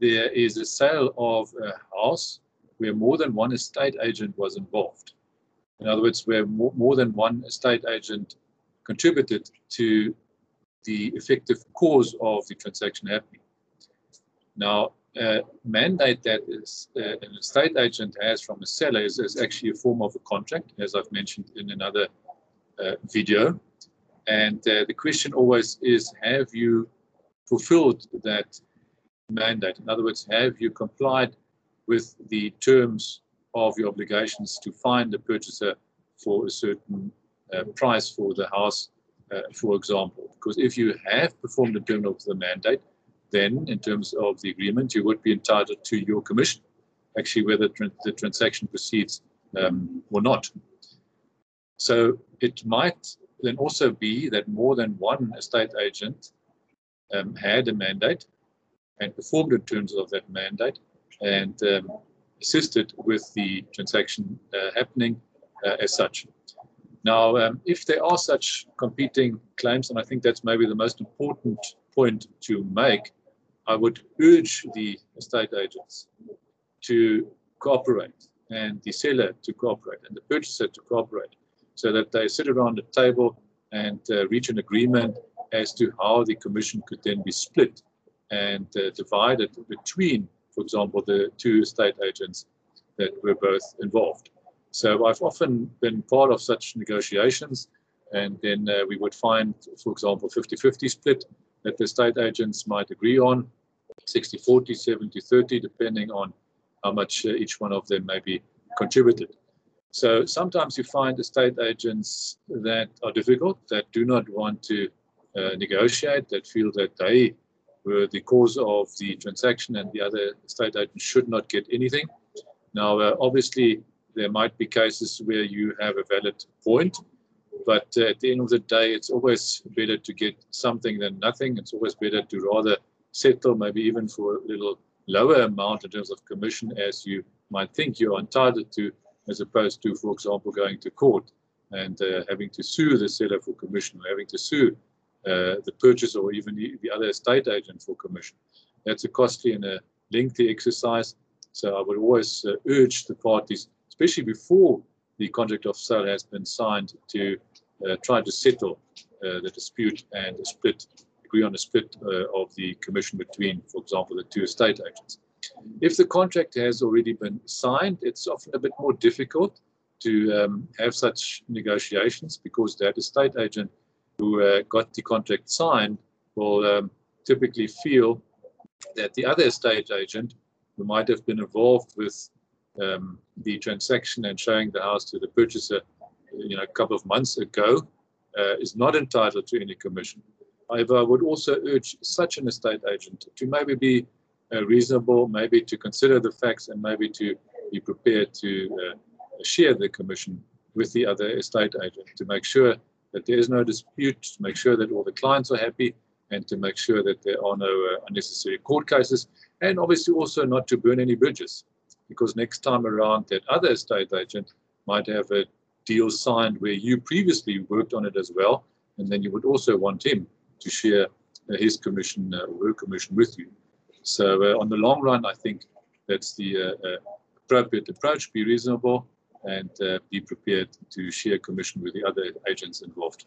there is a sale of a house where more than one estate agent was involved. In other words, where more, more than one estate agent contributed to the effective cause of the transaction happening. Now, a mandate that is, uh, an estate agent has from a seller is, is, actually a form of a contract, as I've mentioned in another uh, video. And uh, the question always is, have you fulfilled that mandate? In other words, have you complied with the terms of your obligations to find a purchaser for a certain uh, price for the house, uh, for example? Because if you have performed the terms of the mandate, then in terms of the agreement, you would be entitled to your commission, actually whether the transaction proceeds um, or not. So it might then also be that more than one estate agent um, had a mandate and performed in terms of that mandate and um, assisted with the transaction uh, happening uh, as such. Now, um, if there are such competing claims, and I think that's maybe the most important point to make, I would urge the estate agents to cooperate and the seller to cooperate and the purchaser to cooperate so that they sit around the table and uh, reach an agreement as to how the commission could then be split and uh, divided between, for example, the two estate agents that were both involved. So I've often been part of such negotiations, and then uh, we would find, for example, 50 50 split that the state agents might agree on 60 40, 70 30, depending on how much uh, each one of them maybe contributed. So sometimes you find estate agents that are difficult, that do not want to uh, negotiate, that feel that they were the cause of the transaction and the other estate agent should not get anything. Now, uh, obviously, there might be cases where you have a valid point, but uh, at the end of the day, it's always better to get something than nothing. It's always better to rather settle, maybe even for a little lower amount in terms of commission as you might think you're entitled to, as opposed to, for example, going to court and uh, having to sue the seller for commission or having to sue the purchaser or even the, the, other estate agent for commission. That's a costly and a lengthy exercise. So I would always uh, urge the parties, especially before the contract of sale has been signed, to uh, try to settle uh, the dispute and split agree on a split uh, of the commission between, for example, the two estate agents. If the contract has already been signed, it's often a bit more difficult to um, have such negotiations because that estate agent who uh, got the contract signed will um, typically feel that the other estate agent who might have been involved with um, the transaction and showing the house to the purchaser you know, a couple of months ago uh, is not entitled to any commission. However, I would also urge such an estate agent to maybe be uh, reasonable, maybe to consider the facts and maybe to be prepared to uh, share the commission with the other estate agent to make sure that there is no dispute, to make sure that all the clients are happy, and to make sure that there are no uh, unnecessary court cases, and obviously also not to burn any bridges, because next time around that other estate agent might have a deal signed where you previously worked on it as well, and then you would also want him to share uh, his commission uh, or her commission with you. So uh, on the long run, I think that's the appropriate approach. Be reasonable and uh, be prepared to share commission with the other agents involved.